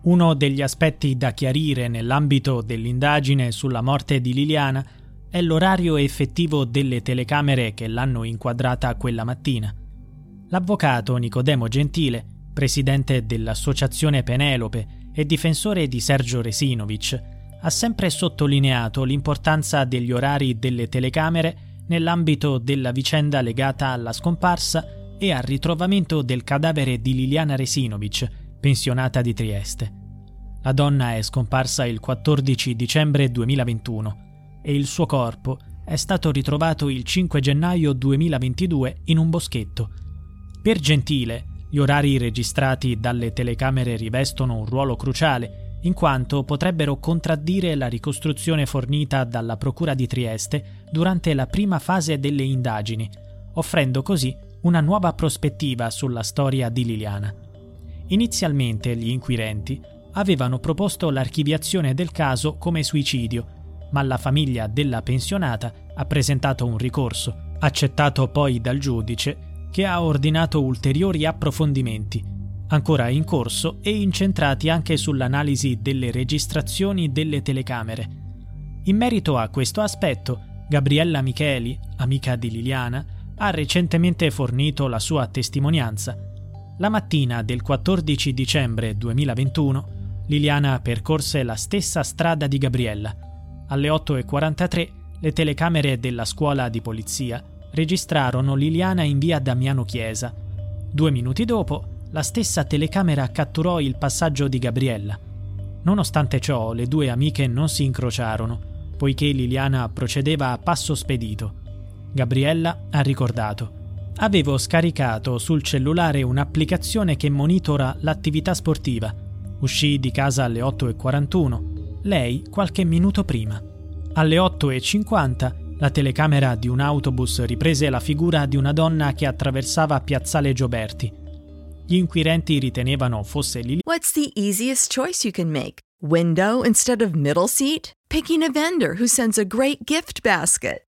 Uno degli aspetti da chiarire nell'ambito dell'indagine sulla morte di Liliana è l'orario effettivo delle telecamere che l'hanno inquadrata quella mattina. L'avvocato Nicodemo Gentile, presidente dell'Associazione Penelope e difensore di Sergio Resinovic, ha sempre sottolineato l'importanza degli orari delle telecamere nell'ambito della vicenda legata alla scomparsa e al ritrovamento del cadavere di Liliana Resinovic, pensionata di Trieste. La donna è scomparsa il 14 dicembre 2021 e il suo corpo è stato ritrovato il 5 gennaio 2022 in un boschetto. Per Gentile, gli orari registrati dalle telecamere rivestono un ruolo cruciale, in quanto potrebbero contraddire la ricostruzione fornita dalla Procura di Trieste durante la prima fase delle indagini, offrendo così una nuova prospettiva sulla storia di Liliana. Inizialmente gli inquirenti avevano proposto l'archiviazione del caso come suicidio, ma la famiglia della pensionata ha presentato un ricorso, accettato poi dal giudice, che ha ordinato ulteriori approfondimenti, ancora in corso e incentrati anche sull'analisi delle registrazioni delle telecamere. In merito a questo aspetto, Gabriella Micheli, amica di Liliana, ha recentemente fornito la sua testimonianza. La mattina del 14 dicembre 2021, Liliana percorse la stessa strada di Gabriella. Alle 8.43 le telecamere della scuola di polizia registrarono Liliana in via Damiano Chiesa. Due minuti dopo, la stessa telecamera catturò il passaggio di Gabriella. Nonostante ciò, le due amiche non si incrociarono, poiché Liliana procedeva a passo spedito. Gabriella ha ricordato. Avevo scaricato sul cellulare un'applicazione che monitora l'attività sportiva. Uscii di casa alle 8.41, lei qualche minuto prima. Alle 8.50 la telecamera di un autobus riprese la figura di una donna che attraversava Piazzale Gioberti. Gli inquirenti ritenevano fosse Liliana. What's the easiest choice you can make? Window instead of middle seat? Picking a vendor who sends a great gift basket?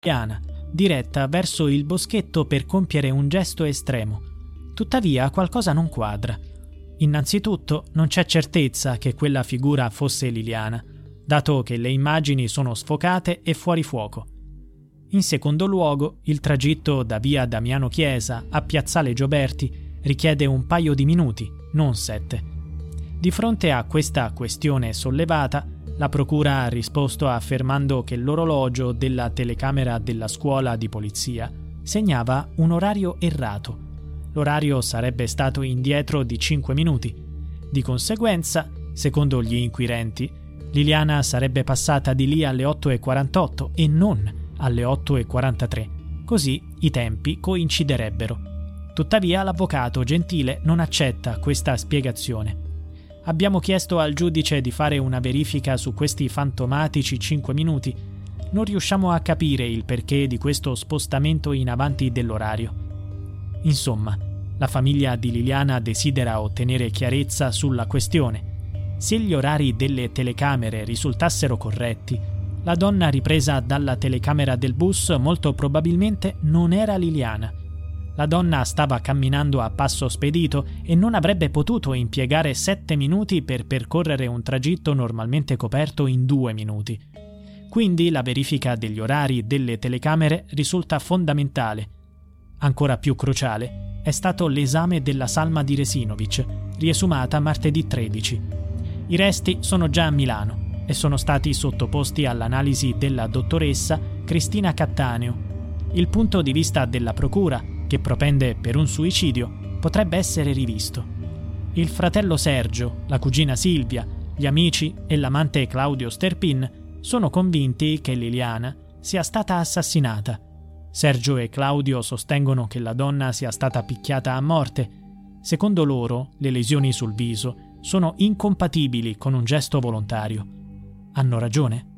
Diana, diretta verso il boschetto per compiere un gesto estremo. Tuttavia qualcosa non quadra. Innanzitutto non c'è certezza che quella figura fosse Liliana dato che le immagini sono sfocate e fuori fuoco. In secondo luogo, il tragitto da via Damiano Chiesa a Piazzale Gioberti richiede un paio di minuti, non sette. Di fronte a questa questione sollevata, la Procura ha risposto affermando che l'orologio della telecamera della scuola di polizia segnava un orario errato. L'orario sarebbe stato indietro di 5 minuti. Di conseguenza, secondo gli inquirenti, Liliana sarebbe passata di lì alle 8.48 e non alle 8.43, così i tempi coinciderebbero. Tuttavia l'avvocato Gentile non accetta questa spiegazione. Abbiamo chiesto al giudice di fare una verifica su questi fantomatici 5 minuti. Non riusciamo a capire il perché di questo spostamento in avanti dell'orario. Insomma, la famiglia di Liliana desidera ottenere chiarezza sulla questione se gli orari delle telecamere risultassero corretti, la donna ripresa dalla telecamera del bus molto probabilmente non era Liliana. La donna stava camminando a passo spedito e non avrebbe potuto impiegare sette minuti per percorrere un tragitto normalmente coperto in due minuti. Quindi la verifica degli orari delle telecamere risulta fondamentale. Ancora più cruciale è stato l'esame della salma di Resinovic, riesumata martedì 13. I resti sono già a Milano e sono stati sottoposti all'analisi della dottoressa Cristina Cattaneo. Il punto di vista della procura, che propende per un suicidio, potrebbe essere rivisto. Il fratello Sergio, la cugina Silvia, gli amici e l'amante Claudio Sterpin sono convinti che Liliana sia stata assassinata. Sergio e Claudio sostengono che la donna sia stata picchiata a morte. Secondo loro, le lesioni sul viso sono incompatibili con un gesto volontario. Hanno ragione?